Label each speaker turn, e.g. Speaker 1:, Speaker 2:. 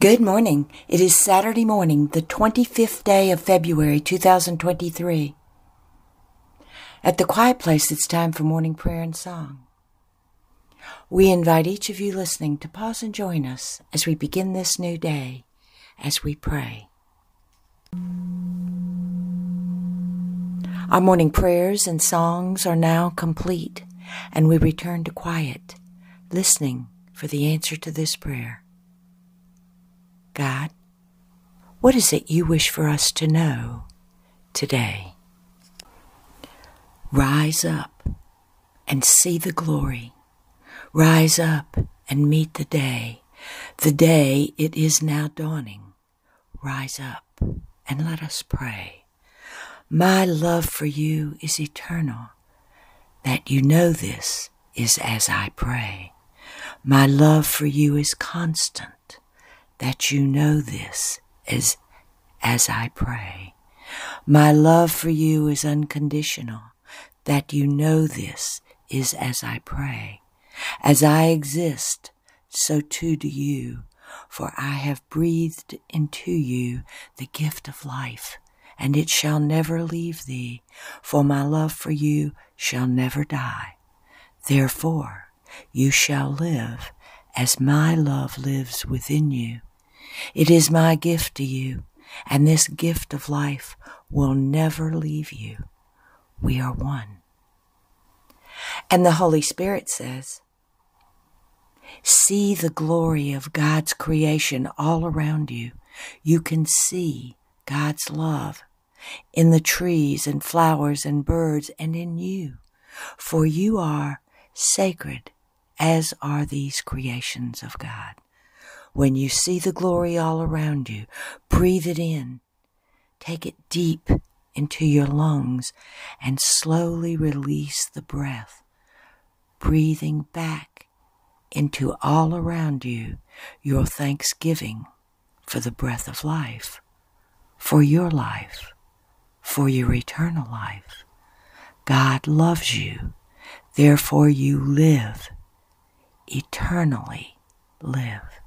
Speaker 1: Good morning. It is Saturday morning, the 25th day of February 2023. At the quiet place, it's time for morning prayer and song. We invite each of you listening to pause and join us as we begin this new day as we pray. Our morning prayers and songs are now complete, and we return to quiet, listening for the answer to this prayer. God, what is it you wish for us to know today? Rise up and see the glory. Rise up and meet the day. The day it is now dawning. Rise up and let us pray. My love for you is eternal. That you know this is as I pray. My love for you is constant that you know this as, as I pray. My love for you is unconditional, that you know this is as I pray. As I exist, so too do you, for I have breathed into you the gift of life, and it shall never leave thee, for my love for you shall never die. Therefore, you shall live as my love lives within you. It is my gift to you, and this gift of life will never leave you. We are one. And the Holy Spirit says, See the glory of God's creation all around you. You can see God's love in the trees and flowers and birds and in you, for you are sacred as are these creations of God. When you see the glory all around you, breathe it in. Take it deep into your lungs and slowly release the breath, breathing back into all around you your thanksgiving for the breath of life, for your life, for your eternal life. God loves you, therefore you live, eternally live.